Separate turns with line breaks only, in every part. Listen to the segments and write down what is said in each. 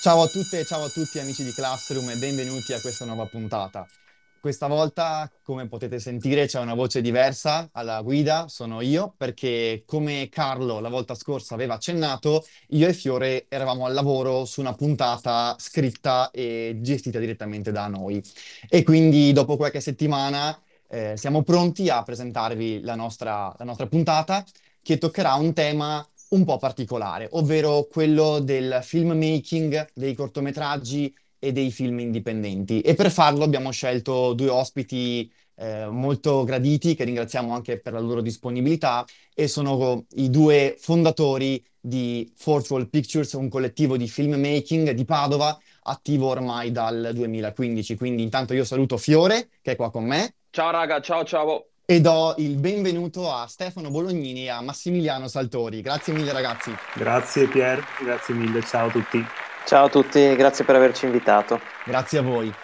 Ciao a tutte e ciao a tutti amici di Classroom e benvenuti a questa nuova puntata. Questa volta, come potete sentire, c'è una voce diversa alla guida, sono io, perché come Carlo la volta scorsa aveva accennato, io e Fiore eravamo al lavoro su una puntata scritta e gestita direttamente da noi. E quindi dopo qualche settimana eh, siamo pronti a presentarvi la nostra, la nostra puntata che toccherà un tema un po' particolare, ovvero quello del filmmaking, dei cortometraggi e dei film indipendenti. E per farlo abbiamo scelto due ospiti eh, molto graditi, che ringraziamo anche per la loro disponibilità, e sono i due fondatori di Fourth Wall Pictures, un collettivo di filmmaking di Padova, attivo ormai dal 2015. Quindi intanto io saluto Fiore, che è qua con me.
Ciao raga, ciao ciao
e do il benvenuto a Stefano Bolognini e a Massimiliano Saltori. Grazie mille ragazzi.
Grazie Pier, grazie mille, ciao a tutti.
Ciao a tutti, grazie per averci invitato.
Grazie a voi.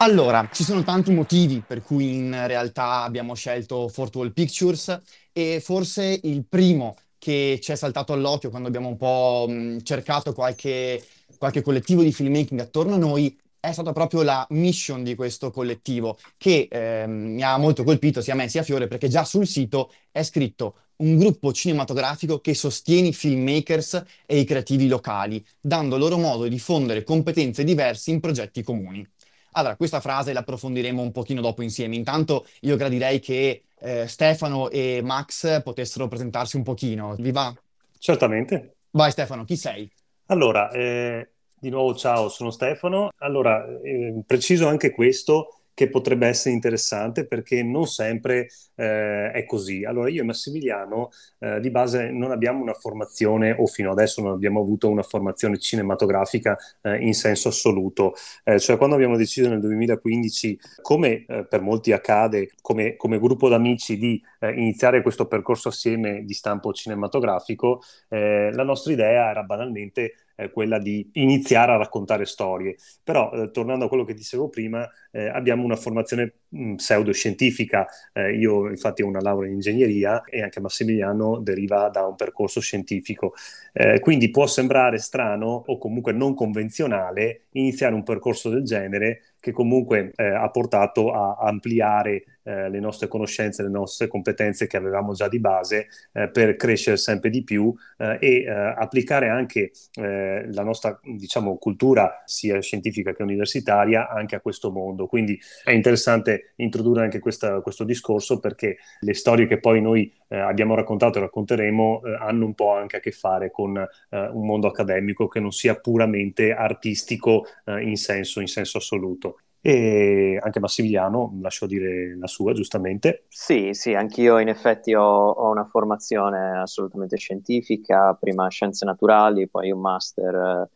Allora, ci sono tanti motivi per cui in realtà abbiamo scelto Fort Wall Pictures e forse il primo che ci è saltato all'occhio quando abbiamo un po' cercato qualche, qualche collettivo di filmmaking attorno a noi è stata proprio la mission di questo collettivo che eh, mi ha molto colpito sia a me sia a Fiore perché già sul sito è scritto un gruppo cinematografico che sostiene i filmmakers e i creativi locali, dando loro modo di diffondere competenze diverse in progetti comuni. Allora, questa frase la approfondiremo un pochino dopo insieme. Intanto io gradirei che eh, Stefano e Max potessero presentarsi un pochino. Vi va?
Certamente.
Vai Stefano, chi sei?
Allora, eh, di nuovo ciao, sono Stefano. Allora, eh, preciso anche questo che potrebbe essere interessante perché non sempre eh, è così. Allora io e Massimiliano eh, di base non abbiamo una formazione o fino adesso non abbiamo avuto una formazione cinematografica eh, in senso assoluto, eh, cioè quando abbiamo deciso nel 2015 come eh, per molti accade come, come gruppo d'amici di eh, iniziare questo percorso assieme di stampo cinematografico, la nostra idea era banalmente eh, quella di iniziare a raccontare storie. Però, eh, tornando a quello che dicevo prima, eh, abbiamo una formazione pseudoscientifica. Eh, io, infatti, ho una laurea in ingegneria e anche Massimiliano deriva da un percorso scientifico. Eh, quindi può sembrare strano o comunque non convenzionale iniziare un percorso del genere che comunque eh, ha portato a ampliare eh, le nostre conoscenze, le nostre competenze che avevamo già di base eh, per crescere sempre di più eh, e applicare anche la nostra diciamo, cultura sia scientifica che universitaria anche a questo mondo. Quindi è interessante introdurre anche questa, questo discorso perché le storie che poi noi abbiamo raccontato e racconteremo hanno un po' anche a che fare con un mondo accademico che non sia puramente artistico in senso, in senso assoluto. E anche Massimiliano, lascio dire la sua, giustamente.
Sì, sì, anch'io in effetti ho, ho una formazione assolutamente scientifica, prima scienze naturali, poi un master, eh,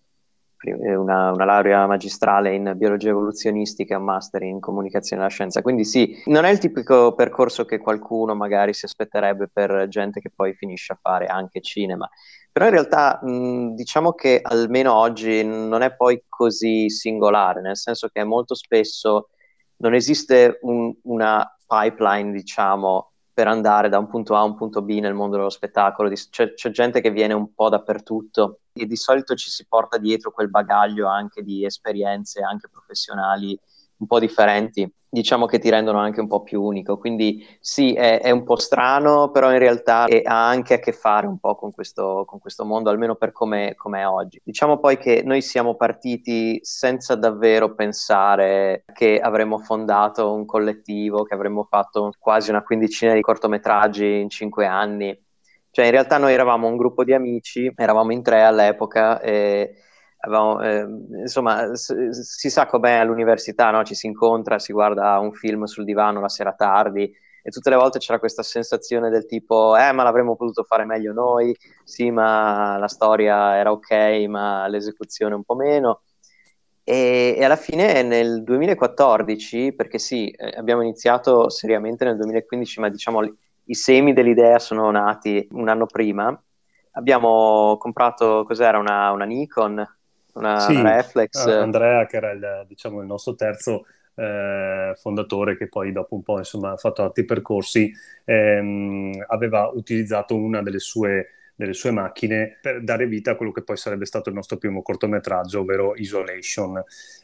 una, una laurea magistrale in biologia evoluzionistica un master in comunicazione della scienza. Quindi sì, non è il tipico percorso che qualcuno magari si aspetterebbe per gente che poi finisce a fare anche cinema. Però in realtà mh, diciamo che almeno oggi non è poi così singolare, nel senso che molto spesso non esiste un, una pipeline, diciamo, per andare da un punto A a un punto B nel mondo dello spettacolo. C'è, c'è, gente che viene un po' dappertutto e di solito ci si porta dietro quel bagaglio anche di esperienze, anche professionali un po' differenti, diciamo che ti rendono anche un po' più unico. Quindi sì, è, è un po' strano, però in realtà è, ha anche a che fare un po' con questo, con questo mondo, almeno per come è oggi. Diciamo poi che noi siamo partiti senza davvero pensare che avremmo fondato un collettivo, che avremmo fatto quasi una quindicina di cortometraggi in cinque anni. Cioè in realtà noi eravamo un gruppo di amici, eravamo in tre all'epoca e avevamo, eh, insomma, si sa com'è all'università, no? ci si incontra, si guarda un film sul divano la sera tardi e tutte le volte c'era questa sensazione del tipo, eh, ma l'avremmo potuto fare meglio noi, sì, ma la storia era ok, ma l'esecuzione un po' meno. E, e alla fine nel 2014, perché sì, eh, abbiamo iniziato seriamente nel 2015, ma diciamo i semi dell'idea sono nati un anno prima, abbiamo comprato, cos'era, una, una Nikon, una,
sì,
reflex.
Andrea, che era il, diciamo, il nostro terzo eh, fondatore, che poi dopo un po' insomma, ha fatto altri percorsi, ehm, aveva utilizzato una delle sue delle sue macchine per dare vita a quello che poi sarebbe stato il nostro primo cortometraggio, ovvero Isolation.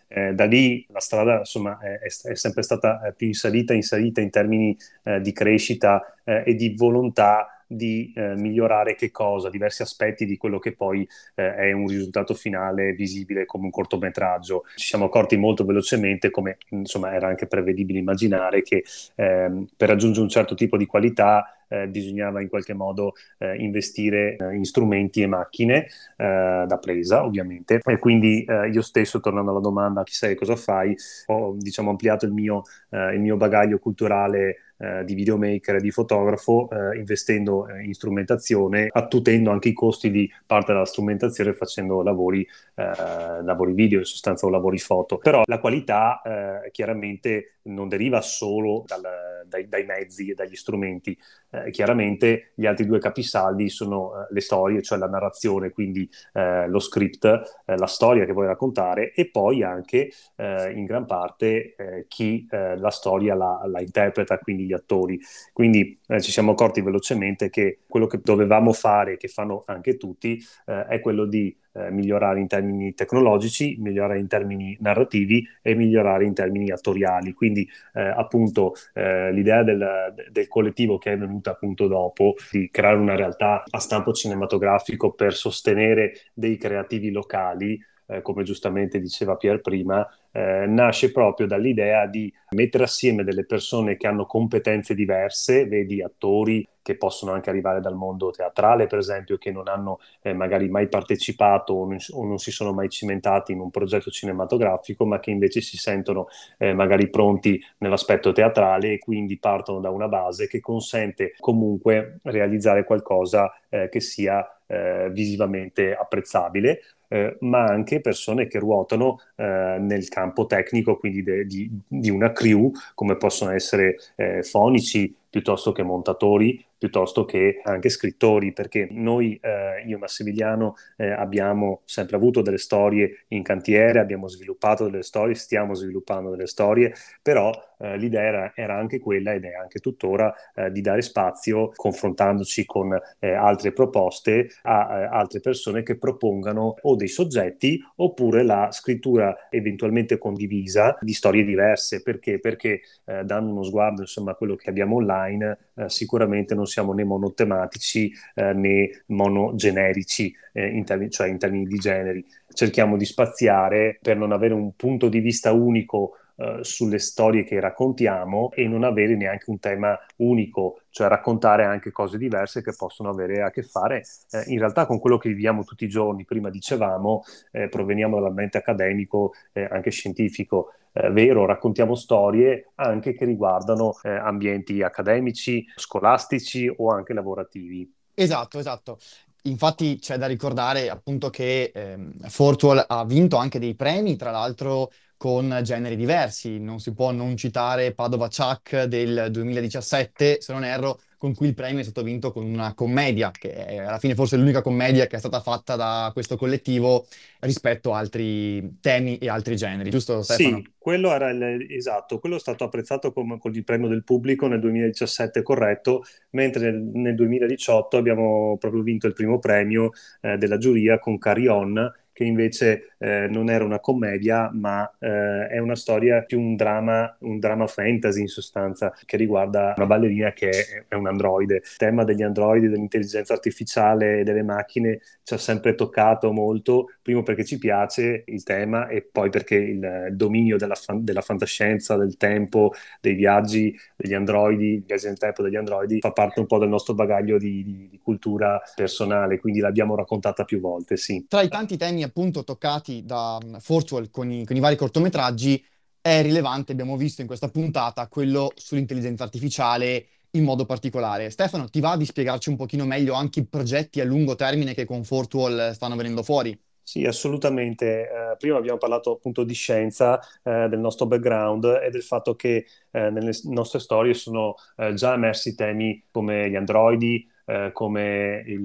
Eh, da lì la strada insomma, è, è, sempre stata eh, più in salita, in salita in termini eh, di crescita eh, e di volontà di eh, migliorare che cosa? Diversi aspetti di quello che poi eh, è un risultato finale visibile come un cortometraggio. Ci siamo accorti molto velocemente, come insomma era anche prevedibile immaginare, che ehm, per raggiungere un certo tipo di qualità eh, bisognava in qualche modo eh, investire eh, in strumenti e macchine eh, da presa, ovviamente. E quindi eh, io stesso, tornando alla domanda chi sei e cosa fai, ho diciamo, ampliato il mio, il mio bagaglio culturale eh, di videomaker e di fotografo, eh, investendo eh, in strumentazione, attutendo anche i costi di parte della strumentazione facendo lavori, eh, lavori video, in sostanza o lavori foto. Però la qualità eh, chiaramente non deriva solo dal, dai, dai, mezzi e dagli strumenti. Eh, chiaramente gli altri due capisaldi sono le storie, cioè la narrazione, quindi lo script, la storia che vuoi raccontare e poi anche in gran parte chi la storia la, la interpreta, quindi gli attori. Quindi eh, ci siamo accorti velocemente che quello che dovevamo fare, che fanno anche tutti, eh, è quello di eh, migliorare in termini tecnologici, migliorare in termini narrativi e migliorare in termini attoriali. Quindi eh, appunto eh, l'idea del, del, collettivo che è venuta appunto dopo di creare una realtà a stampo cinematografico per sostenere dei creativi locali eh, come giustamente diceva Pier prima, eh, nasce proprio dall'idea di mettere assieme delle persone che hanno competenze diverse, vedi attori che possono anche arrivare dal mondo teatrale, per esempio, che non hanno eh, magari mai partecipato o non, o non, si sono mai cimentati in un progetto cinematografico, ma che invece si sentono eh, magari pronti nell'aspetto teatrale e quindi partono da una base che consente comunque realizzare qualcosa eh, che sia eh, visivamente apprezzabile eh, ma anche persone che ruotano eh, nel campo tecnico, quindi de, di, di, una crew, come possono essere eh, fonici, piuttosto che montatori, piuttosto che anche scrittori, perché noi, eh, io e Massimiliano, eh, abbiamo sempre avuto delle storie in cantiere, abbiamo sviluppato delle storie, stiamo sviluppando delle storie, però eh, l'idea era, era, anche quella, ed è anche tuttora, eh, di dare spazio, confrontandoci con eh, altre proposte, a, a eh, altre persone che propongano o dei soggetti oppure la scrittura eventualmente condivisa di storie diverse. Perché? Perché dando uno sguardo insomma, a quello che abbiamo online, sicuramente non siamo né monotematici eh, né monogenerici, eh, in termini, cioè in termini di generi. Cerchiamo di spaziare per non avere un punto di vista unico Uh, sulle storie che raccontiamo e non avere neanche un tema unico, cioè raccontare anche cose diverse che possono avere a che fare eh, in realtà con quello che viviamo tutti i giorni. Prima dicevamo, eh, proveniamo dall'ambiente accademico, eh, anche scientifico, eh, vero, raccontiamo storie anche che riguardano eh, ambienti accademici, scolastici o anche lavorativi.
Esatto, esatto. Infatti c'è da ricordare appunto che ehm, Fortual ha vinto anche dei premi, tra l'altro con generi diversi. Non si può non citare Padova Chuck del 2017, se non erro, con cui il premio è stato vinto con una commedia, che è alla fine forse l'unica commedia che è stata fatta da questo collettivo rispetto a altri temi e altri generi, giusto Stefano?
Sì, quello era il, esatto, quello è stato apprezzato come, con il premio del pubblico nel 2017, corretto, mentre nel, nel 2018 abbiamo proprio vinto il primo premio eh, della giuria con Carrion, che invece eh, non era una commedia, ma eh, è una storia più un dramma, un dramma fantasy in sostanza, che riguarda una ballerina che è, è un androide. Il tema degli androidi, dell'intelligenza artificiale e delle macchine ci ha sempre toccato molto, primo perché ci piace il tema e poi perché il, il dominio della, fan, della, fantascienza, del tempo, dei viaggi degli androidi, viaggi nel tempo degli androidi, fa parte un po' del nostro bagaglio di, di, di cultura personale, quindi l'abbiamo raccontata più volte, sì.
Tra i tanti temi appunto toccati da mm, Fortual con i, con i vari cortometraggi, è rilevante, abbiamo visto in questa puntata, quello sull'intelligenza artificiale in modo particolare. Stefano, ti va di spiegarci un pochino meglio anche i progetti a lungo termine che con Fortual stanno venendo fuori?
Sì, assolutamente. Eh, prima abbiamo parlato appunto di scienza, eh, del nostro background e del fatto che eh, nelle nostre storie sono eh, già emersi temi come gli androidi, eh, come il,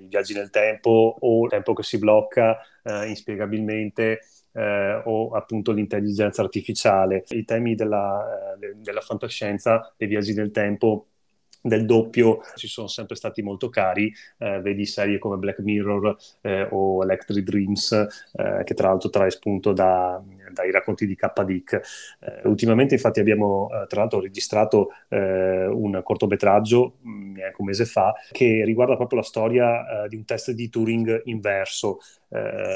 i viaggi nel tempo o il tempo che si blocca eh, inspiegabilmente. Eh, o appunto l'intelligenza artificiale. I temi della, eh, della fantascienza, dei viaggi nel tempo del doppio ci sono sempre stati molto cari, eh, vedi serie come Black Mirror eh, o Electric Dreams, eh, che tra l'altro trae spunto da, dai racconti di K. Dick. Eh, ultimamente infatti abbiamo eh, tra l'altro registrato eh, un cortometraggio mm, neanche un mese fa che riguarda proprio la storia di un test di Turing inverso,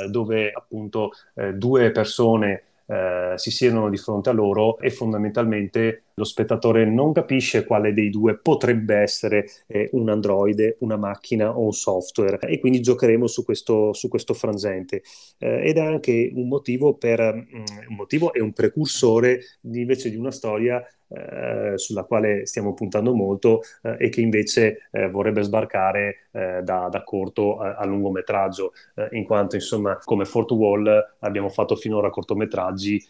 dove appunto due persone eh, si siedono di fronte a loro e fondamentalmente lo spettatore non capisce quale dei due potrebbe essere eh, un androide, una macchina o un software. E quindi giocheremo su questo, su questo frangente. Eh, ed è anche un motivo, per, mm, un motivo e un precursore invece di una storia eh, sulla quale stiamo puntando molto eh, e che invece eh, vorrebbe sbarcare eh, da, da, corto a, a lungometraggio, in quanto insomma come Fort Wall abbiamo fatto finora cortometraggi,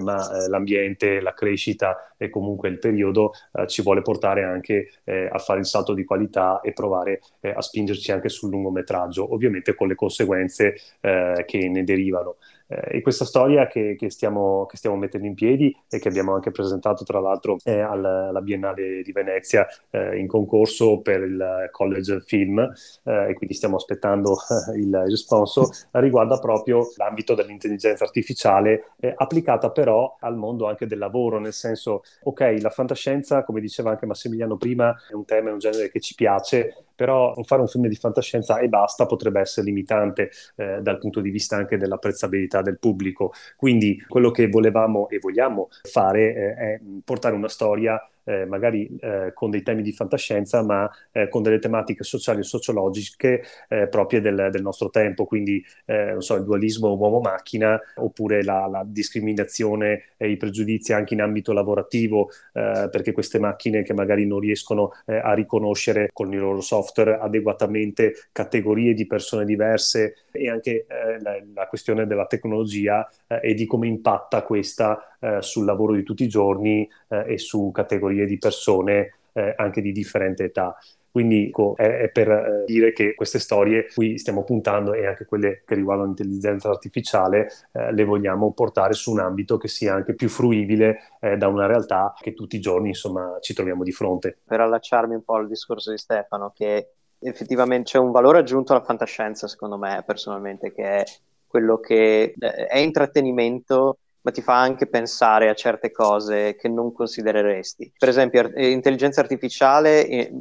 ma l'ambiente, la crescita e comunque il periodo ci vuole portare anche a fare il salto di qualità e provare a spingerci anche sul lungometraggio, ovviamente con le conseguenze che ne derivano. Eh, e questa storia che, che, stiamo, che, stiamo, mettendo in piedi e che abbiamo anche presentato tra l'altro eh, alla, alla, Biennale di Venezia eh, in concorso per il College Film eh, e quindi stiamo aspettando eh, il responso, riguarda proprio l'ambito dell'intelligenza artificiale eh, applicata però al mondo anche del lavoro, nel senso, ok, la fantascienza, come diceva anche Massimiliano prima, è un tema, è un genere che ci piace, però fare un film di fantascienza e basta potrebbe essere limitante eh, dal punto di vista anche dell'apprezzabilità del pubblico. Quindi quello che volevamo e vogliamo fare eh, è portare una storia eh, magari eh, con dei temi di fantascienza, ma eh, con delle tematiche sociali e sociologiche eh, proprie del, del, nostro tempo, quindi eh, so, il dualismo uomo-macchina oppure la, la discriminazione e i pregiudizi anche in ambito lavorativo, eh, perché queste macchine che magari non riescono a riconoscere con i loro software adeguatamente categorie di persone diverse e anche la, la, questione della tecnologia e di come impatta questa sul lavoro di tutti i giorni e su categorie di persone eh, anche di differente età. Quindi ecco, è, è, per eh, dire che queste storie cui stiamo puntando e anche quelle che riguardano l'intelligenza artificiale eh, le vogliamo portare su un ambito che sia anche più fruibile eh, da una realtà che tutti i giorni insomma ci troviamo di fronte.
Per allacciarmi un po' al discorso di Stefano, che effettivamente c'è un valore aggiunto alla fantascienza, secondo me personalmente, che è quello che eh, è intrattenimento ma ti fa anche pensare a certe cose che non considereresti. Per esempio, eh, intelligenza artificiale, eh,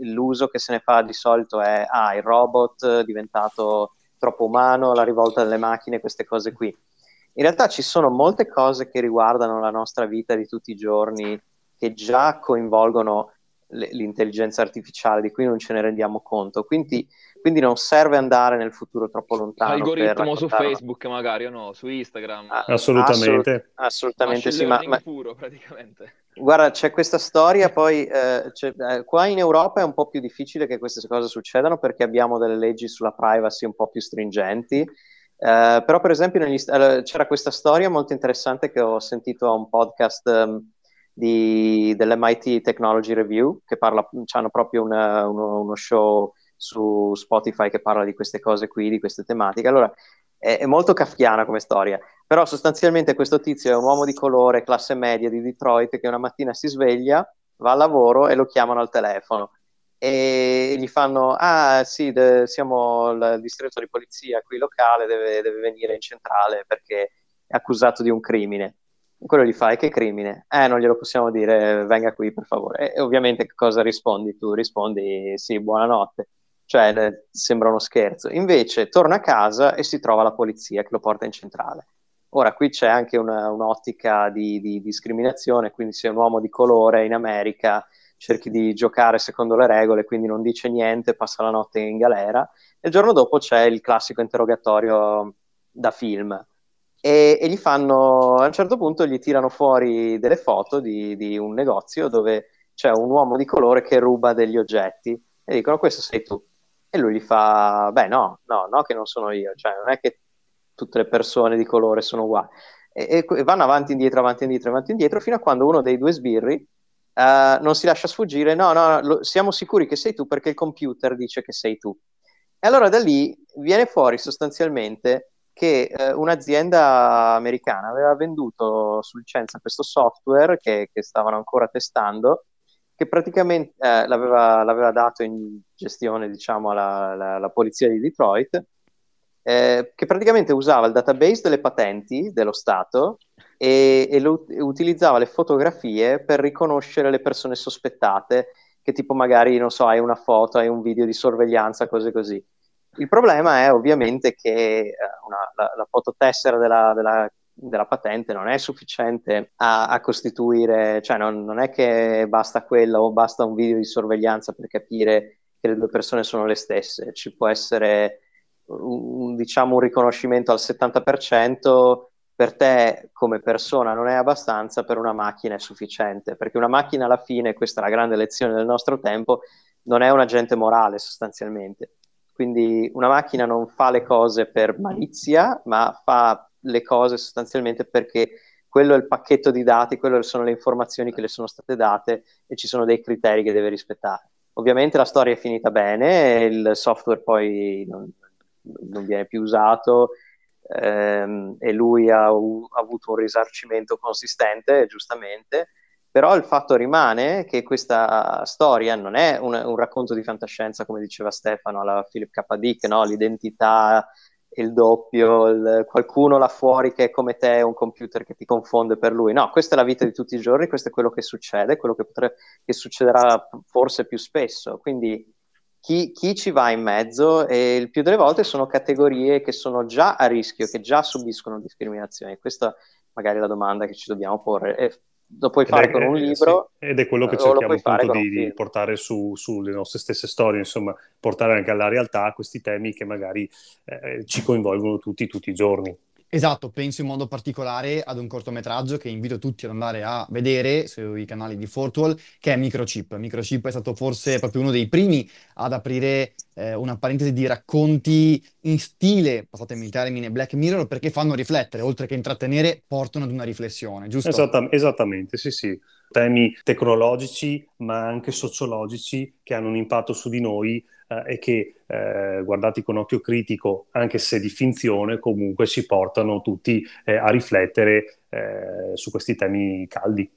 l'uso che se ne fa di solito è ah, il robot diventato troppo umano, la rivolta delle macchine, queste cose qui. In realtà ci sono molte cose che riguardano la nostra vita di tutti i giorni che già coinvolgono l'intelligenza artificiale, di cui non ce ne rendiamo conto. Quindi quindi non serve andare nel futuro troppo lontano.
Algoritmo su Facebook magari o no, su Instagram.
Ah, assolutamente.
Assolut- assolutamente sì, ma, ma...
puro praticamente.
Guarda, c'è questa storia, poi eh, eh, qua in Europa è un po' più difficile che queste cose succedano perché abbiamo delle leggi sulla privacy un po' più stringenti. Uh, però per esempio negli, uh, c'era questa storia molto interessante che ho sentito a un podcast um, di, dell'MIT Technology Review che parla, hanno proprio una, uno, uno, show su Spotify che parla di queste cose qui, di queste tematiche. Allora, è, è, molto kafkiana come storia, però sostanzialmente questo tizio è un uomo di colore, classe media di Detroit, che una mattina si sveglia, va al lavoro e lo chiamano al telefono e gli fanno, ah sì, de- siamo il distretto di polizia qui locale, deve, deve venire in centrale perché è accusato di un crimine. Quello gli fa, e che crimine? Eh, non glielo possiamo dire, venga qui per favore. E ovviamente cosa rispondi tu? Rispondi, sì, buonanotte cioè sembra uno scherzo. Invece torna a casa e si trova la polizia che lo porta in centrale. Ora, qui c'è anche una, un'ottica di, di, discriminazione, quindi se un uomo di colore in America cerchi di giocare secondo le regole, quindi non dice niente, passa la notte in galera, e il giorno dopo c'è il classico interrogatorio da film. E, e gli fanno, a un certo punto gli tirano fuori delle foto di, di un negozio dove c'è un uomo di colore che ruba degli oggetti e dicono questo sei tu e lui gli fa, beh no, no, no che non sono io, cioè non è che tutte le persone di colore sono uguali. E, e vanno avanti, indietro, avanti, indietro, avanti, indietro, fino a quando uno dei due sbirri uh, non si lascia sfuggire, no, no, lo, siamo sicuri che sei tu perché il computer dice che sei tu. E allora da lì viene fuori sostanzialmente che eh, un'azienda americana aveva venduto su licenza questo software che, che stavano ancora testando che praticamente eh, l'aveva, l'aveva, dato in gestione, diciamo, alla, alla, alla polizia di Detroit, eh, che praticamente usava il database delle patenti dello Stato e, e, lo, utilizzava le fotografie per riconoscere le persone sospettate, che tipo magari, non so, hai una foto, hai un video di sorveglianza, cose così. Il problema è ovviamente che eh, una, la, la, fototessera della, della, della, patente non è sufficiente a, a costituire, cioè non, non, è che basta quella o basta un video di sorveglianza per capire che le due persone sono le stesse, ci può essere un, diciamo un riconoscimento al 70%, per te come persona non è abbastanza, per una macchina è sufficiente, perché una macchina alla fine, questa è la grande lezione del nostro tempo, non è un agente morale sostanzialmente. Quindi una macchina non fa le cose per malizia, ma fa le cose sostanzialmente perché quello è il pacchetto di dati, quelle sono le informazioni che le sono state date e ci sono dei criteri che deve rispettare. Ovviamente la storia è finita bene, il software poi non, non viene più usato ehm, e lui ha, ha, avuto un risarcimento consistente, giustamente, però il fatto rimane che questa storia non è un, un racconto di fantascienza, come diceva Stefano alla Philip K. Dick, no? l'identità, il doppio, il, qualcuno là fuori che è come te, un computer che ti confonde per lui. No, questa è la vita di tutti i giorni, questo è quello che succede, quello che, potre, che succederà forse più spesso. Quindi chi, chi, ci va in mezzo e il più delle volte sono categorie che sono già a rischio, che già subiscono discriminazioni. Questa magari è la domanda che ci dobbiamo porre. E lo puoi fare è, con un libro.
Sì. Ed è quello che cerchiamo appunto di, di portare su, sulle nostre stesse storie, insomma, portare anche alla realtà questi temi che magari eh, ci coinvolgono tutti, tutti i giorni.
Esatto, penso in modo particolare ad un cortometraggio che invito tutti ad andare a vedere sui canali di Fortwall, che è Microchip. Microchip è stato forse proprio uno dei primi ad aprire eh, una parentesi di racconti in stile, passatemi il termine, Black Mirror, perché fanno riflettere, oltre che intrattenere, portano ad una riflessione, giusto?
Esatta- esattamente, sì, sì. Temi tecnologici, ma anche sociologici che hanno un impatto su di noi eh, e che, eh, guardati con occhio critico, anche se di finzione, comunque ci portano tutti eh, a riflettere eh, su questi temi caldi.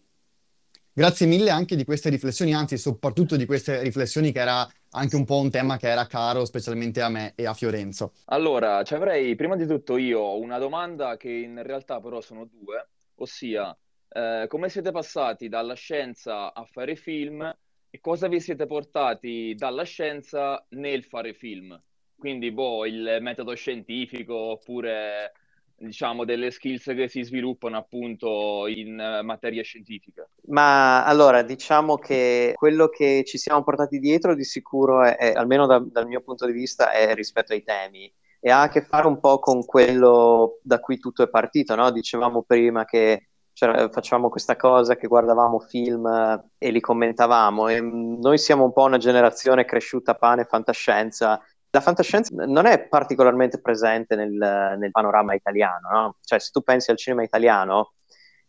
Grazie mille anche di queste riflessioni, anzi soprattutto di queste riflessioni che era anche un po' un tema che era caro specialmente a me e a Fiorenzo.
Allora, ci avrei prima di tutto io una domanda che in realtà però sono due, ossia eh, come siete passati dalla scienza a fare film e cosa vi siete portati dalla scienza nel fare film? Quindi, boh, il metodo scientifico oppure diciamo delle skills che si sviluppano appunto in uh, materia scientifica?
Ma allora diciamo che quello che ci siamo portati dietro di sicuro è, è almeno da, dal mio punto di vista è rispetto ai temi e ha a che fare un po' con quello da cui tutto è partito, no? Dicevamo prima che cioè, facevamo questa cosa che guardavamo film eh, e li commentavamo e mm, noi siamo un po' una generazione cresciuta pane fantascienza la fantascienza non è particolarmente presente nel, nel panorama italiano, no? Cioè, se tu pensi al cinema italiano,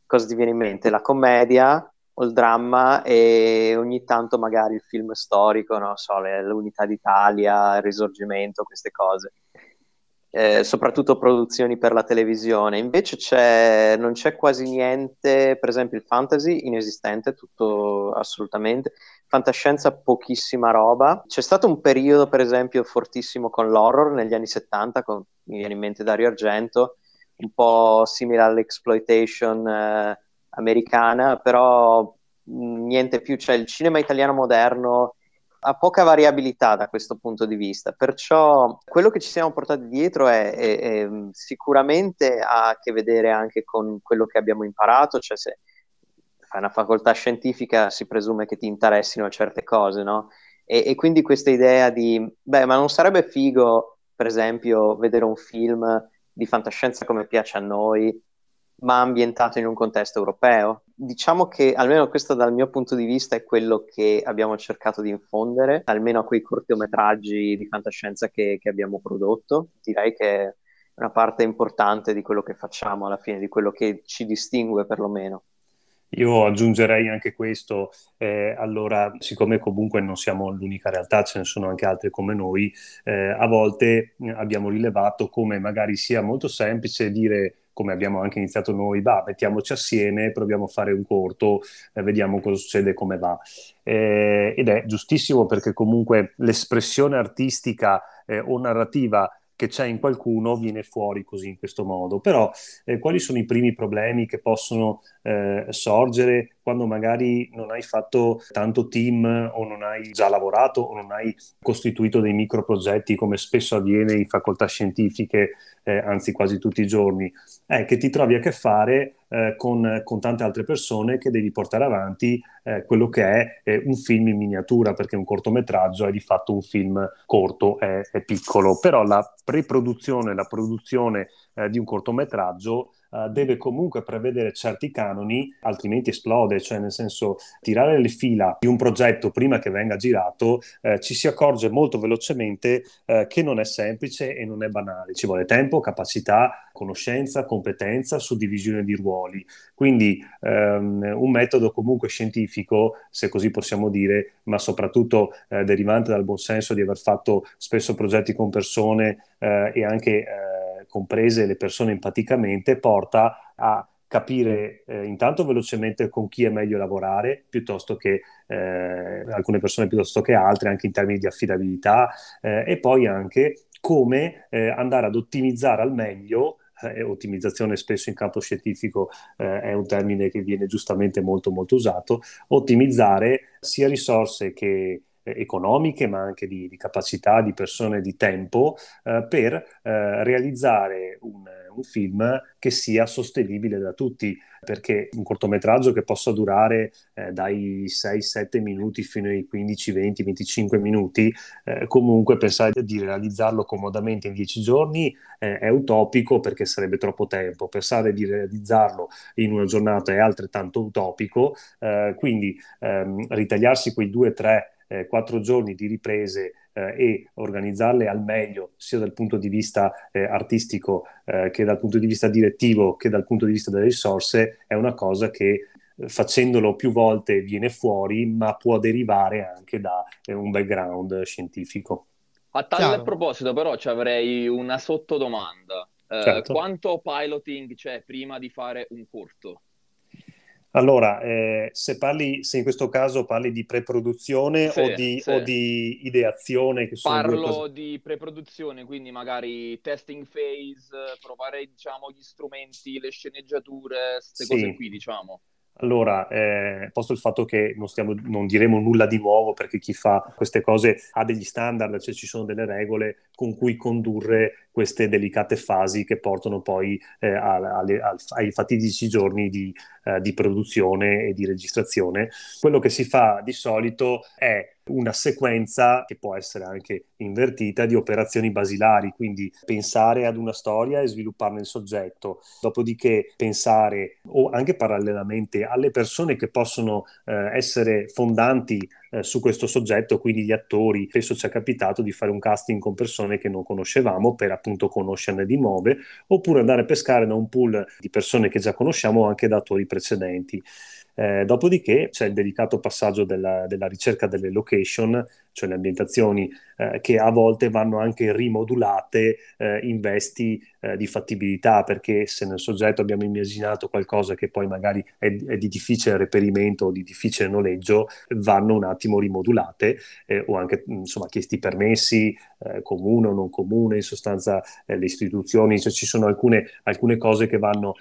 cosa ti viene in mente? La commedia o il dramma e ogni tanto magari il film storico, non so, l'Unità d'Italia, il Risorgimento, queste cose eh, soprattutto produzioni per la televisione. Invece c'è, non c'è quasi niente, per esempio il fantasy inesistente, tutto assolutamente, fantascienza pochissima roba. C'è stato un periodo, per esempio, fortissimo con l'horror negli anni 70, con, mi viene in mente Dario Argento, un po' simile all'exploitation eh, americana, però mh, niente più, cioè il cinema italiano moderno ha poca variabilità da questo punto di vista, perciò quello che ci siamo portati dietro è, è, è, sicuramente ha a che vedere anche con quello che abbiamo imparato, cioè se fai una facoltà scientifica si presume che ti interessino certe cose, no? E, e quindi questa idea di, beh, ma non sarebbe figo, per esempio, vedere un film di fantascienza come piace a noi, ma ambientato in un contesto europeo. Diciamo che almeno questo dal mio punto di vista è quello che abbiamo cercato di infondere, almeno a quei cortometraggi di fantascienza che, che abbiamo prodotto. Direi che è una parte importante di quello che facciamo alla fine, di quello che ci distingue perlomeno.
Io aggiungerei anche questo, eh, allora, siccome comunque non siamo l'unica realtà, ce ne sono anche altre come noi, eh, a volte abbiamo rilevato come magari sia molto semplice dire come abbiamo anche iniziato noi, va, mettiamoci assieme, proviamo a fare un corto, eh, vediamo cosa succede come va. Eh, ed è giustissimo perché comunque l'espressione artistica eh, o narrativa che c'è in qualcuno viene fuori così in questo modo. Però eh, quali sono i primi problemi che possono eh, sorgere quando magari non hai fatto tanto team o non hai già lavorato o non hai costituito dei microprogetti come spesso avviene in facoltà scientifiche, eh, anzi quasi tutti i giorni, è che ti trovi a che fare eh, con, con, tante altre persone che devi portare avanti eh, quello che è eh, un film in miniatura, perché un cortometraggio è di fatto un film corto, è, è piccolo, però la preproduzione, la produzione eh, di un cortometraggio uh, deve comunque prevedere certi canoni, altrimenti esplode, cioè nel senso tirare le fila di un progetto prima che venga girato, eh, ci si accorge molto velocemente eh, che non è semplice e non è banale, ci vuole tempo, capacità, conoscenza, competenza, suddivisione di ruoli. Quindi ehm, un metodo comunque scientifico, se così possiamo dire, ma soprattutto eh, derivante dal buon senso di aver fatto spesso progetti con persone eh, e anche eh, comprese le persone empaticamente, porta a capire eh, intanto velocemente con chi è meglio lavorare piuttosto che eh, alcune persone piuttosto che altre, anche in termini di affidabilità eh, e poi anche come eh, andare ad ottimizzare al meglio eh, ottimizzazione spesso in campo scientifico eh, è un termine che viene giustamente molto molto usato, ottimizzare sia risorse che economiche, ma anche di, di, capacità di persone, di tempo, eh, per eh, realizzare un, un, film che sia sostenibile da tutti, perché un cortometraggio che possa durare eh, dai 6-7 minuti fino ai 15, 20, 25 minuti, eh, comunque pensare di realizzarlo comodamente in 10 giorni eh, è utopico perché sarebbe troppo tempo, pensare di realizzarlo in una giornata è altrettanto utopico, quindi ehm, ritagliarsi quei 2-3 eh, quattro giorni di riprese eh, e organizzarle al meglio sia dal punto di vista eh, artistico eh, che dal punto di vista direttivo che dal punto di vista delle risorse è una cosa che eh, facendolo più volte viene fuori ma può derivare anche da eh, un background scientifico.
A tale Chiaro. proposito però ci avrei una sottodomanda. Certo. Quanto piloting c'è prima di fare un corto?
Allora, eh, se parli, se in questo caso parli di preproduzione sì, o, di, sì. o, di, ideazione, che
sono Parlo di preproduzione, quindi magari testing phase, provare diciamo gli strumenti, le sceneggiature, queste sì. cose qui, diciamo.
Allora, eh, posto il fatto che non, stiamo, non, diremo nulla di nuovo perché chi fa queste cose ha degli standard, cioè ci sono delle regole con cui condurre queste delicate fasi che portano poi eh, a, a, a, ai fatidici giorni di, eh, di produzione e di registrazione. Quello che si fa di solito è una sequenza che può essere anche invertita di operazioni basilari, quindi pensare ad una storia e svilupparne il soggetto, dopodiché pensare o anche parallelamente alle persone che possono eh, essere fondanti eh, su questo soggetto, quindi gli attori. Spesso ci è capitato di fare un casting con persone che non conoscevamo per appunto conoscerne di nuove, oppure andare a pescare da un pool di persone che già conosciamo anche da attori precedenti. Eh, dopodiché c'è il delicato passaggio della, della, ricerca delle location, cioè le ambientazioni eh, che a volte vanno anche rimodulate eh, in vesti eh, di fattibilità, perché se nel soggetto abbiamo immaginato qualcosa che poi magari è, è di difficile reperimento o di difficile noleggio, vanno un attimo rimodulate eh, o anche insomma chiesti permessi, eh, comune o non comune, in sostanza le istituzioni, cioè ci sono alcune, alcune cose che vanno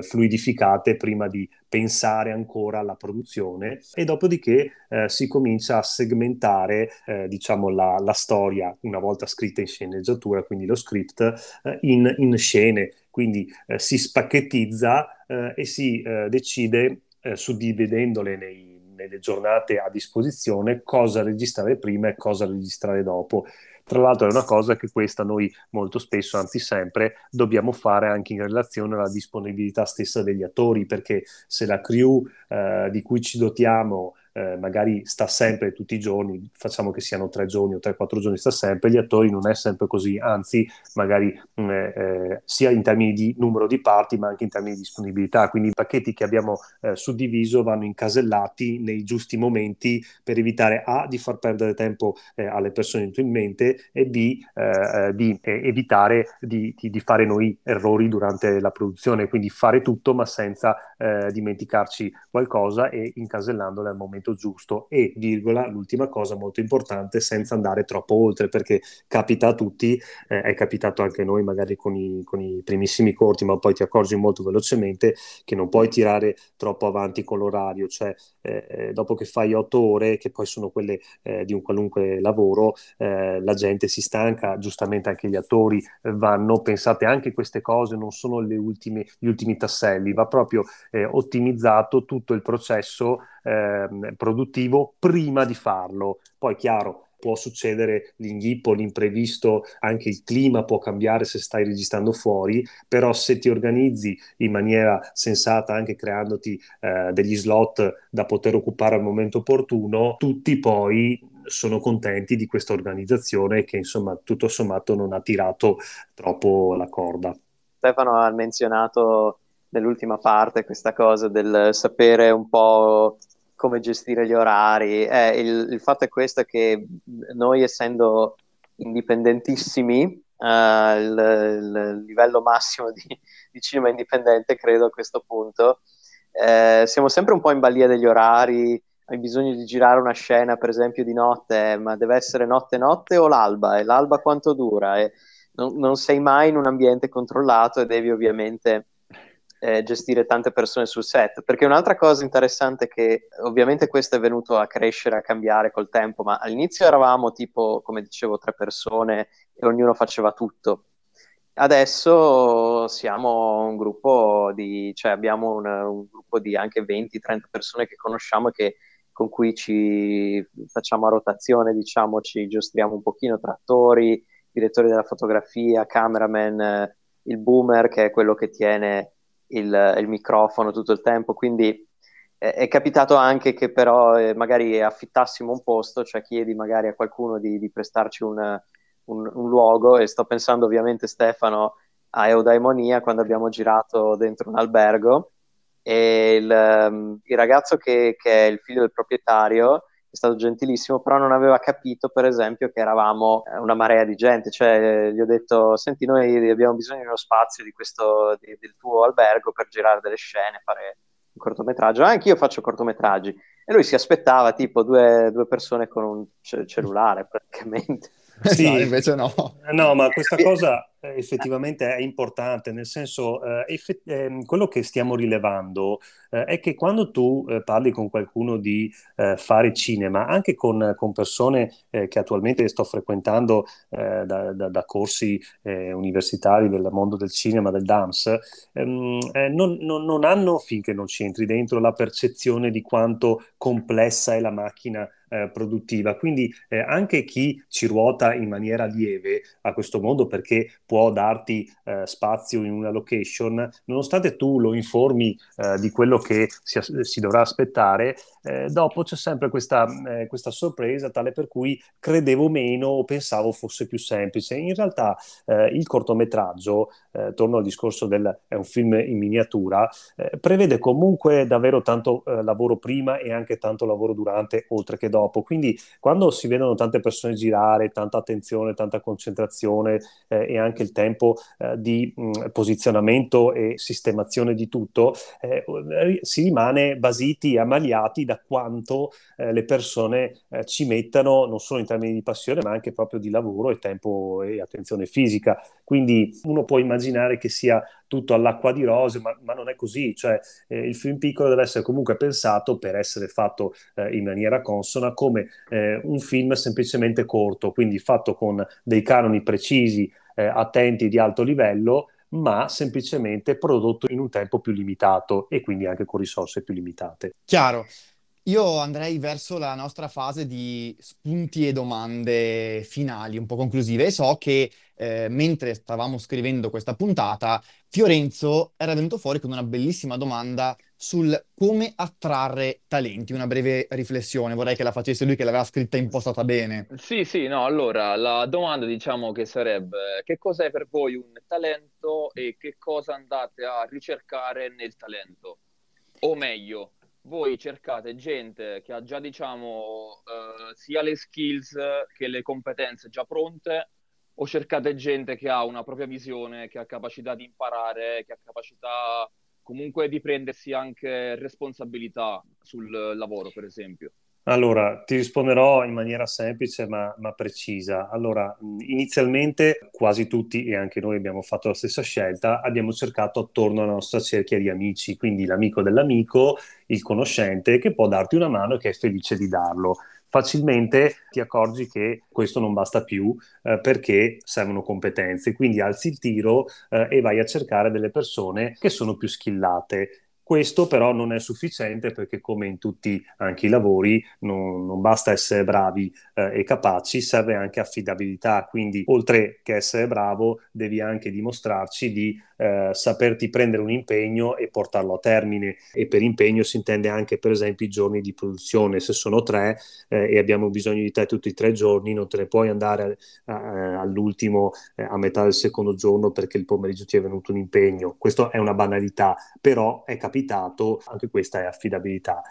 fluidificate prima di pensare ancora alla produzione e dopodiché si comincia a segmentare diciamo la, la, storia una volta scritta in sceneggiatura, quindi lo script, eh, in, in, scene, quindi eh, si spacchettizza eh, e si eh, decide, suddividendole nei, nelle giornate a disposizione, cosa registrare prima e cosa registrare dopo. Tra l'altro è una cosa che questa noi molto spesso, anzi sempre, dobbiamo fare anche in relazione alla disponibilità stessa degli attori, perché se la crew eh, di cui ci dotiamo eh, magari sta sempre tutti i giorni, facciamo che siano tre giorni o tre, quattro giorni, sta sempre, gli attori non è sempre così, anzi magari mm, eh, eh, sia in termini di numero di parti ma anche in termini di disponibilità, quindi i pacchetti che abbiamo eh, suddiviso vanno incasellati nei giusti momenti per evitare A di far perdere tempo eh, alle persone intuimente e B eh, di evitare di, di, di, fare noi errori durante la produzione, quindi fare tutto ma senza dimenticarci qualcosa e incasellandole al momento giusto. E, virgola, l'ultima cosa molto importante, senza andare troppo oltre, perché capita a tutti, eh, è capitato anche a noi magari con i, con i, primissimi corti, ma poi ti accorgi molto velocemente che non puoi tirare troppo avanti con l'orario, cioè eh, eh dopo che fai otto ore, che poi sono quelle eh, di un qualunque lavoro, eh, la gente si stanca, giustamente anche gli attori vanno, pensate anche queste cose, non sono ultime, gli ultimi tasselli, va proprio eh, ottimizzato tutto il processo eh, produttivo prima di farlo. Poi chiaro, può succedere l'inghippo, l'imprevisto, anche il clima può cambiare se stai registrando fuori, però se ti organizzi in maniera sensata, anche creandoti eh, degli slot da poter occupare al momento opportuno, tutti poi sono contenti di questa organizzazione che insomma tutto sommato non ha tirato troppo la corda.
Stefano ha menzionato nell'ultima parte questa cosa del sapere un po' come gestire gli orari. Eh, il, il, fatto è questo che noi essendo indipendentissimi, uh, il, il, livello massimo di, di, cinema indipendente, credo a questo punto, eh, siamo sempre un po' in balia degli orari, hai bisogno di girare una scena, per esempio, di notte, ma deve essere notte notte o l'alba? E l'alba quanto dura? E non, non sei mai in un ambiente controllato e devi ovviamente eh, gestire tante persone sul set. Perché un'altra cosa interessante che ovviamente questo è venuto a crescere, a cambiare col tempo, ma all'inizio eravamo tipo, come dicevo, tre persone e ognuno faceva tutto. Adesso siamo un gruppo di, cioè abbiamo un, un gruppo di anche 20-30 persone che conosciamo e che, con cui ci facciamo a rotazione, diciamo, ci giostriamo un pochino tra attori, direttori della fotografia, cameraman, il boomer che è quello che tiene il, il microfono tutto il tempo, quindi eh, è capitato anche che però eh, magari affittassimo un posto, cioè chiedi magari a qualcuno di, di prestarci un, un, un, luogo e sto pensando ovviamente Stefano a Eudaimonia quando abbiamo girato dentro un albergo e il, um, il ragazzo che, che, è il figlio del proprietario è stato gentilissimo, però non aveva capito, per esempio, che eravamo eh, una marea di gente. Cioè, gli ho detto: Senti, noi abbiamo bisogno di uno spazio di questo, di, del tuo albergo per girare delle scene, fare un cortometraggio. Anche io faccio cortometraggi. E lui si aspettava tipo due, due persone con un c- cellulare praticamente.
Sì, no, invece no. No, ma questa cosa eh, effettivamente è importante, nel senso, eh, effett- eh, quello che stiamo rilevando eh, è che quando tu eh, parli con qualcuno di eh, fare cinema, anche con, con persone che attualmente sto frequentando da, da, da, corsi universitari del mondo del cinema, del DAMS, ehm, non, non, non hanno, finché non ci entri dentro, la percezione di quanto complessa è la macchina eh, produttiva. Quindi eh, anche chi ci ruota in maniera lieve a questo modo perché può darti eh, spazio in una location, nonostante tu lo informi eh, di quello che si, si dovrà aspettare, eh, dopo c'è sempre questa, eh, questa, sorpresa tale per cui credevo meno o pensavo fosse più semplice. In realtà il cortometraggio, torno al discorso del è un film in miniatura, prevede comunque davvero tanto lavoro prima e anche tanto lavoro durante, oltre che dopo. Quindi quando si vedono tante persone girare, tanta attenzione, tanta concentrazione eh, e anche il tempo eh, di mh, posizionamento e sistemazione di tutto, eh, si rimane basiti e ammaliati da quanto eh, le persone eh, ci mettano non solo in termini di passione, ma anche proprio di lavoro e tempo e attenzione fisica. Quindi uno può immaginare che sia tutto all'acqua di rose, ma, ma non è così, cioè eh, il film piccolo deve essere comunque pensato per essere fatto in maniera consona come un film semplicemente corto, quindi fatto con dei canoni precisi, eh, attenti di alto livello, ma semplicemente prodotto in un tempo più limitato e quindi anche con risorse più limitate.
Chiaro. Io andrei verso la nostra fase di spunti e domande finali, un po' conclusive. E so che eh, mentre stavamo scrivendo questa puntata, Fiorenzo era venuto fuori con una bellissima domanda sul come attrarre talenti. Una breve riflessione, vorrei che la facesse lui che l'aveva scritta impostata bene.
Sì, sì, no, allora la domanda diciamo che sarebbe che cos'è per voi un talento e che cosa andate a ricercare nel talento? O meglio, voi cercate gente che ha già, diciamo, eh, sia le skills che le competenze già pronte o cercate gente che ha una propria visione, che ha capacità di imparare, che ha capacità comunque di prendersi anche responsabilità sul lavoro, per esempio?
Allora, ti risponderò in maniera semplice ma, ma, precisa. Allora, inizialmente quasi tutti, e anche noi abbiamo fatto la stessa scelta, abbiamo cercato attorno alla nostra cerchia di amici, quindi l'amico dell'amico, il conoscente che può darti una mano e che è felice di darlo facilmente ti accorgi che questo non basta più eh, perché servono competenze, quindi alzi il tiro eh, e vai a cercare delle persone che sono più skillate questo però non è sufficiente perché come in tutti anche i lavori non, non basta essere bravi eh, e capaci, serve anche affidabilità, quindi oltre che essere bravo devi anche dimostrarci di eh, saperti prendere un impegno e portarlo a termine. E per impegno si intende anche per esempio i giorni di produzione, se sono tre eh, e abbiamo bisogno di te tutti i tre giorni non te ne puoi andare a, a, all'ultimo eh, a metà del secondo giorno perché il pomeriggio ti è venuto un impegno, questo è una banalità, però è capitato capitato, anche questa è affidabilità.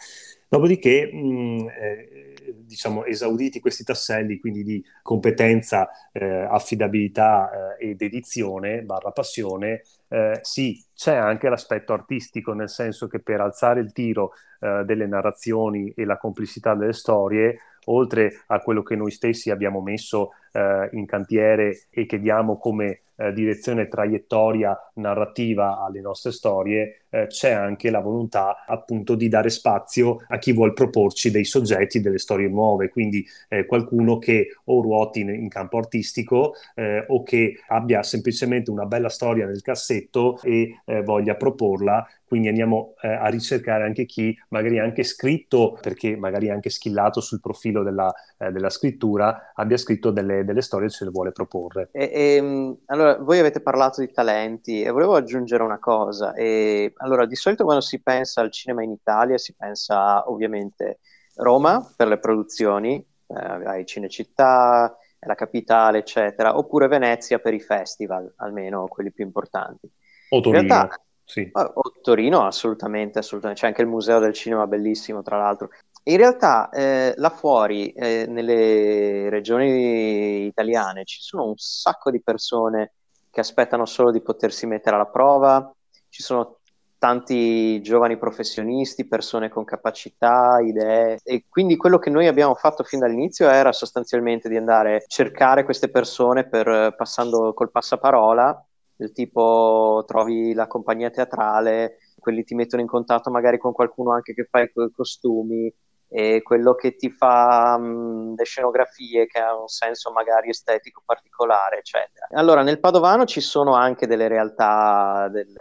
Dopodiché, mh, eh, diciamo, esauditi questi tasselli, quindi di competenza, eh, affidabilità eh, ed edizione, barra passione, eh, sì, c'è anche l'aspetto artistico, nel senso che per alzare il tiro eh, delle narrazioni e la complicità delle storie, oltre a quello che noi stessi abbiamo messo eh, in cantiere e che diamo come eh, direzione traiettoria narrativa alle nostre storie, eh, c'è anche la volontà appunto di dare spazio a chi vuole proporci dei soggetti, delle storie nuove, quindi eh, qualcuno che o ruoti in, in campo artistico eh, o che abbia semplicemente una bella storia nel cassetto e eh, voglia proporla. Quindi andiamo eh, a ricercare anche chi magari anche scritto, perché magari anche skillato sul profilo della, eh, della scrittura, abbia scritto delle, delle, storie ce le vuole proporre.
E, e, ehm, allora, voi avete parlato di talenti e volevo aggiungere una cosa. E, allora, di solito quando si pensa al cinema in Italia si pensa ovviamente Roma per le produzioni, eh, ai Cinecittà, la capitale, eccetera, oppure Venezia per i festival, almeno quelli più importanti.
O Torino. In realtà, sì.
O Torino assolutamente, assolutamente, c'è anche il Museo del Cinema bellissimo tra l'altro. In realtà eh, là fuori, eh, nelle regioni italiane, ci sono un sacco di persone che aspettano solo di potersi mettere alla prova, ci sono tanti giovani professionisti, persone con capacità, idee. E quindi quello che noi abbiamo fatto fin dall'inizio era sostanzialmente di andare a cercare queste persone per, passando col passaparola del tipo trovi la compagnia teatrale, quelli ti mettono in contatto magari con qualcuno anche che fa i costumi, e quello che ti fa mh, le scenografie che ha un senso magari estetico particolare, eccetera. Allora, nel Padovano ci sono anche delle realtà, del,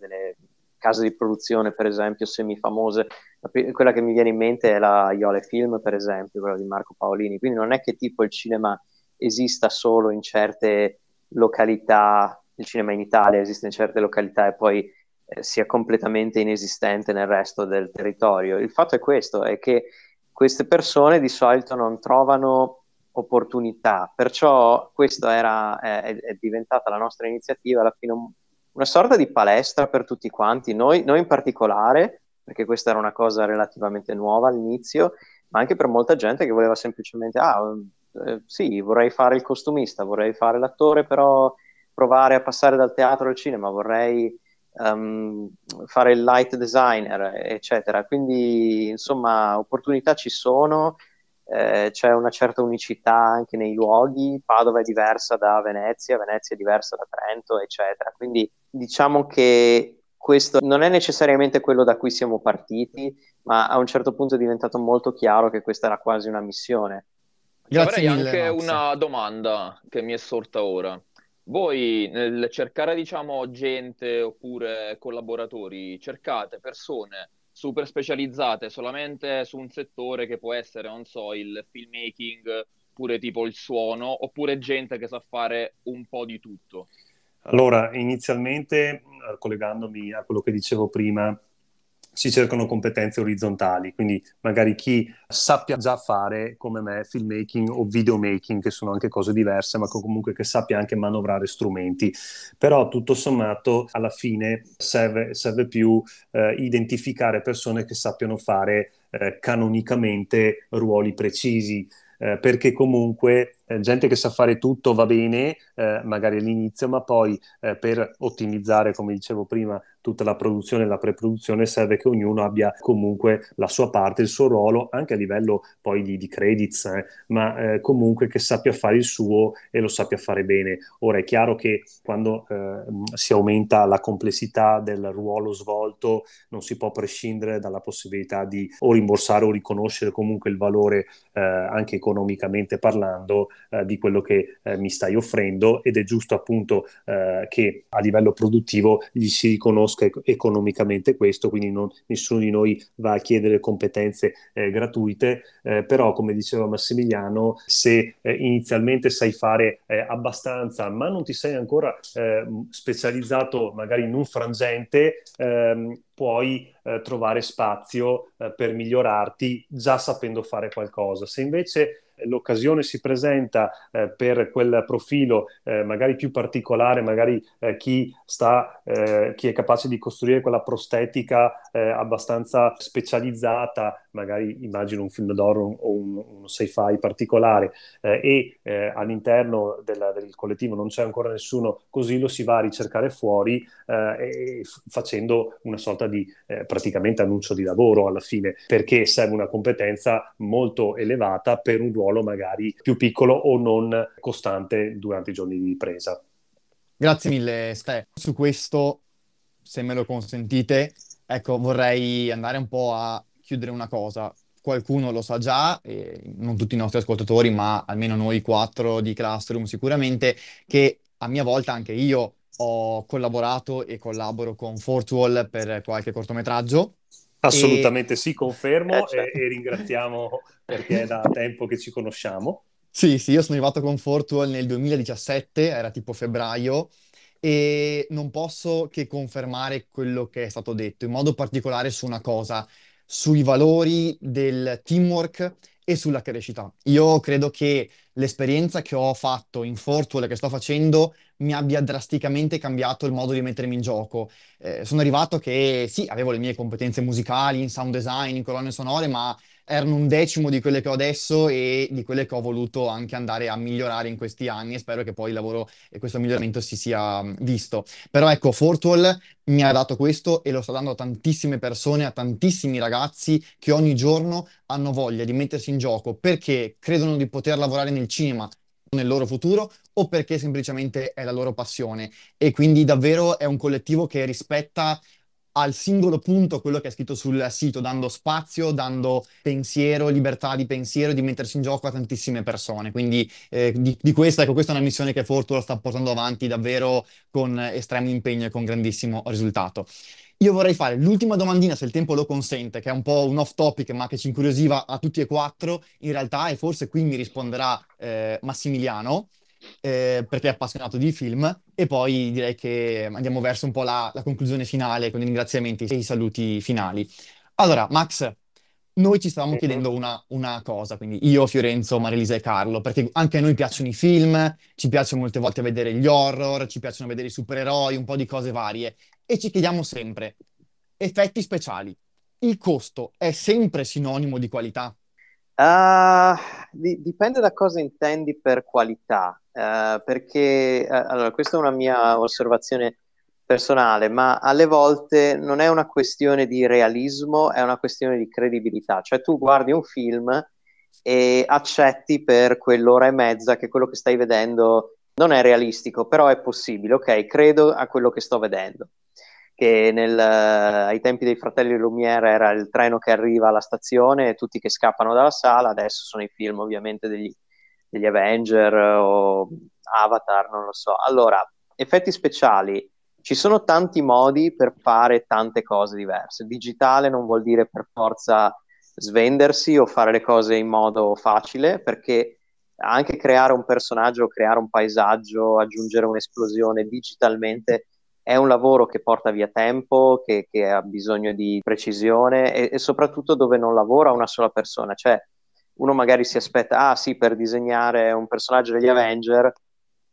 delle case di produzione, per esempio, semifamose. Quella che mi viene in mente è la Iole Film, per esempio, quella di Marco Paolini. Quindi non è che tipo il cinema esista solo in certe località il cinema in Italia esiste in certe località e poi sia completamente inesistente nel resto del territorio. Il fatto è questo, è che queste persone di solito non trovano opportunità, perciò questa era, è, è, diventata la nostra iniziativa alla fine un, una sorta di palestra per tutti quanti, noi, noi in particolare, perché questa era una cosa relativamente nuova all'inizio, ma anche per molta gente che voleva semplicemente, ah, eh, sì, vorrei fare il costumista, vorrei fare l'attore, però provare a passare dal teatro al cinema, vorrei um, fare il light designer, eccetera. Quindi, insomma, opportunità ci sono, eh, c'è una certa unicità anche nei luoghi, Padova è diversa da Venezia, Venezia è diversa da Trento, eccetera. Quindi diciamo che questo non è necessariamente quello da cui siamo partiti, ma a un certo punto è diventato molto chiaro che questa era quasi una missione.
Grazie Avrei mille, anche Max. una domanda che mi è sorta ora. Voi nel cercare, diciamo, gente oppure collaboratori, cercate persone super specializzate solamente su un settore che può essere, non so, il filmmaking, oppure tipo il suono, oppure gente che sa fare un po' di tutto?
Allora, inizialmente, collegandomi a quello che dicevo prima, si cercano competenze orizzontali, quindi magari chi sappia già fare come me filmmaking o videomaking, che sono anche cose diverse, ma comunque che sappia anche manovrare strumenti. Però tutto sommato alla fine serve, serve più eh, identificare persone che sappiano fare eh, canonicamente ruoli precisi. Eh, perché comunque eh, gente che sa fare tutto va bene, eh, magari all'inizio, ma poi eh, per ottimizzare, come dicevo prima, tutta la produzione e la pre-produzione serve che ognuno abbia comunque la sua parte, il suo ruolo, anche a livello poi di, di credits, eh, ma eh, comunque che sappia fare il suo e lo sappia fare bene. Ora è chiaro che quando eh, si aumenta la complessità del ruolo svolto non si può prescindere dalla possibilità di o rimborsare o riconoscere comunque il valore eh, anche economicamente parlando di quello che mi stai offrendo ed è giusto appunto che a livello produttivo gli si riconosca economicamente questo, quindi non, nessuno di noi va a chiedere competenze eh, gratuite, eh, però come diceva Massimiliano, se eh, inizialmente sai fare eh, abbastanza, ma non ti sei ancora eh, specializzato magari in un frangente, ehm, puoi eh, trovare spazio per migliorarti già sapendo fare qualcosa. Se invece l'occasione si presenta eh, per quel profilo eh, magari più particolare, magari eh, chi, sta, eh, chi è capace di costruire quella prostetica eh, abbastanza specializzata, magari immagino un film d'oro o un, un sci-fi particolare. E all'interno del, del, collettivo non c'è ancora nessuno, così lo si va a ricercare fuori e, facendo una sorta di praticamente annuncio di lavoro alla fine, perché serve una competenza molto elevata per un ruolo ruolo magari più piccolo o non costante durante i giorni di ripresa.
Grazie mille Ste. Su questo, se me lo consentite, ecco, vorrei andare un po' a chiudere una cosa. Qualcuno lo sa già, non tutti i nostri ascoltatori, ma almeno noi quattro di Classroom sicuramente, che a mia volta anche io ho collaborato e collaboro con Fortwall per qualche cortometraggio
Assolutamente e... sì, confermo eh, certo. e, e, ringraziamo perché è da tempo che ci conosciamo.
Sì, sì, io sono arrivato con Fortual nel 2017, era tipo febbraio, e non posso che confermare quello che è stato detto, in modo particolare su una cosa, sui valori del teamwork e sulla crescita. Io credo che l'esperienza che ho fatto in Fortual, che sto facendo, mi abbia drasticamente cambiato il modo di mettermi in gioco. Eh, sono arrivato che sì, avevo le mie competenze musicali, in sound design, in colonne sonore, ma erano un decimo di quelle che ho adesso e di quelle che ho voluto anche andare a migliorare in questi anni e spero che poi il lavoro e questo miglioramento si sia visto. Però ecco, Fortual mi ha dato questo e lo sta dando a tantissime persone, a tantissimi ragazzi che ogni giorno hanno voglia di mettersi in gioco perché credono di poter lavorare nel cinema nel loro futuro o perché semplicemente è la loro passione. E quindi davvero è un collettivo che rispetta al singolo punto quello che è scritto sul sito, dando spazio, dando pensiero, libertà di pensiero, di mettersi in gioco a tantissime persone. Quindi eh, di, di, questa, ecco, questa è una missione che Fortuna sta portando avanti davvero con estremo impegno e con grandissimo risultato. Io vorrei fare l'ultima domandina, se il tempo lo consente, che è un po' un off topic, ma che ci incuriosiva a tutti e quattro, in realtà, e forse qui mi risponderà eh, Massimiliano eh, perché è appassionato di film, e poi direi che andiamo verso un po' la, la conclusione finale con i ringraziamenti e i saluti finali. Allora, Max, noi ci stavamo chiedendo una, una, cosa, quindi io, Fiorenzo, Marilisa e Carlo, perché anche a noi piacciono i film, ci piace molte volte vedere gli horror, ci piacciono vedere i supereroi, un po' di cose varie, e ci chiediamo sempre, effetti speciali, il costo è sempre sinonimo di qualità?
Uh, di- dipende da cosa intendi per qualità, uh, perché uh, allora, questa è una mia osservazione personale, ma alle volte non è una questione di realismo, è una questione di credibilità. Cioè tu guardi un film e accetti per quell'ora e mezza che quello che stai vedendo non è realistico, però è possibile, ok? Credo a quello che sto vedendo che nel, ai tempi dei fratelli Lumière era il treno che arriva alla stazione e tutti che scappano dalla sala, adesso sono i film ovviamente degli, degli Avenger o Avatar, non lo so. Allora, effetti speciali, ci sono tanti modi per fare tante cose diverse. Digitale non vuol dire per forza svendersi o fare le cose in modo facile, perché anche creare un personaggio, creare un paesaggio, aggiungere un'esplosione digitalmente è un lavoro che porta via tempo, che, che ha bisogno di precisione e, e, soprattutto dove non lavora una sola persona. Cioè, uno magari si aspetta, ah sì, per disegnare un personaggio degli Avenger uh,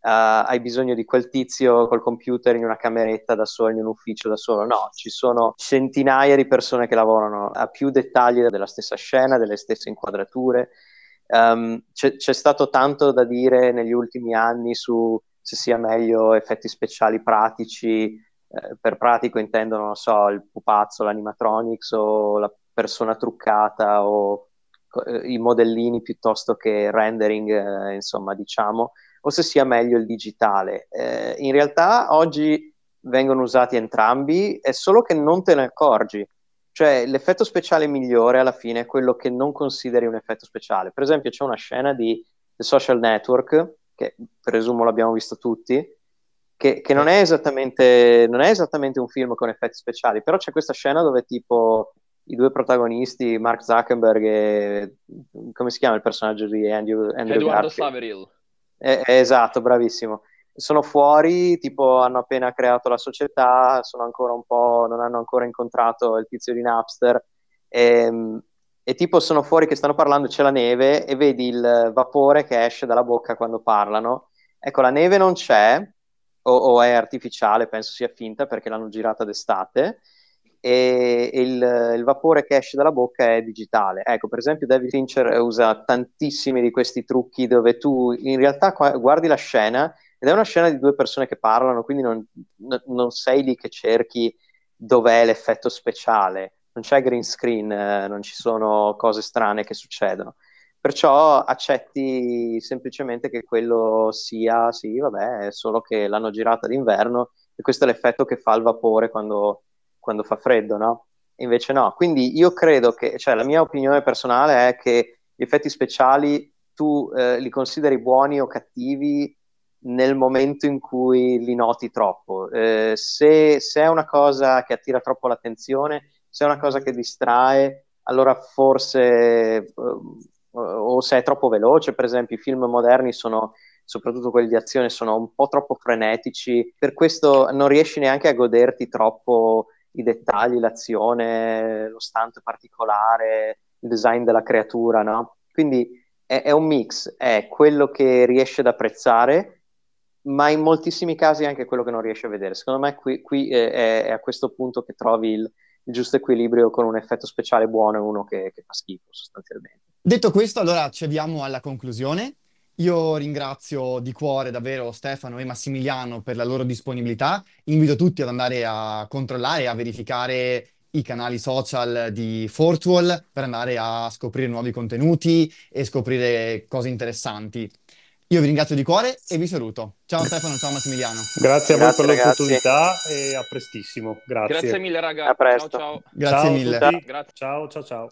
hai bisogno di quel tizio col computer in una cameretta da solo, in un ufficio da solo. No, ci sono centinaia di persone che lavorano a più dettagli della stessa scena, delle stesse inquadrature. Um, c'è, c'è stato tanto da dire negli ultimi anni su se sia meglio effetti speciali pratici, eh, per pratico intendono, non so, il pupazzo, l'animatronics o la persona truccata o eh, i modellini piuttosto che rendering, eh, insomma, diciamo, o se sia meglio il digitale. Eh, in realtà oggi vengono usati entrambi, è solo che non te ne accorgi. Cioè, l'effetto speciale migliore alla fine è quello che non consideri un effetto speciale. Per esempio, c'è una scena di The Social Network che presumo l'abbiamo visto tutti, che, che non, è non, è esattamente, un film con effetti speciali, però c'è questa scena dove tipo i due protagonisti, Mark Zuckerberg e come si chiama il personaggio di Andrew, Andrew
Eduardo Saveril.
Eh, eh, esatto, bravissimo. Sono fuori, tipo hanno appena creato la società, sono ancora un po', non hanno ancora incontrato il tizio di Napster e, ehm, e tipo sono fuori che stanno parlando, c'è la neve e vedi il vapore che esce dalla bocca quando parlano. Ecco, la neve non c'è, o, o è artificiale, penso sia finta perché l'hanno girata d'estate, e il, il, vapore che esce dalla bocca è digitale. Ecco, per esempio David Fincher usa tantissimi di questi trucchi dove tu in realtà guardi la scena ed è una scena di due persone che parlano, quindi non, non sei lì che cerchi dov'è l'effetto speciale non c'è green screen, eh, non ci sono cose strane che succedono. Perciò accetti semplicemente che quello sia, sì, vabbè, è solo che l'hanno girata d'inverno e questo è l'effetto che fa il vapore quando, quando fa freddo, no? Invece no. Quindi io credo che, cioè la mia opinione personale è che gli effetti speciali tu eh, li consideri buoni o cattivi nel momento in cui li noti troppo. Eh, se, se, è una cosa che attira troppo l'attenzione, se è una cosa che distrae, allora forse, uh, o se è troppo veloce, per esempio i film moderni sono, soprattutto quelli di azione, sono un po' troppo frenetici, per questo non riesci neanche a goderti troppo i dettagli, l'azione, lo stunt particolare, il design della creatura, no? Quindi è, è un mix, è quello che riesce ad apprezzare, ma in moltissimi casi anche quello che non riesce a vedere. Secondo me qui, qui è, è, a questo punto che trovi il, il giusto equilibrio con un effetto speciale buono e uno che, che fa schifo sostanzialmente.
Detto questo, allora ci avviamo alla conclusione. Io ringrazio di cuore davvero Stefano e Massimiliano per la loro disponibilità. Invito tutti ad andare a controllare e a verificare i canali social di Fortual per andare a scoprire nuovi contenuti e scoprire cose interessanti. Io vi ringrazio di cuore e vi saluto. Ciao Stefano, ciao Massimiliano.
Grazie a voi per ragazzi. l'opportunità e a prestissimo. Grazie.
Grazie mille ragazzi.
A presto.
Ciao, ciao.
Grazie
ciao
mille.
Ciao, ciao, ciao.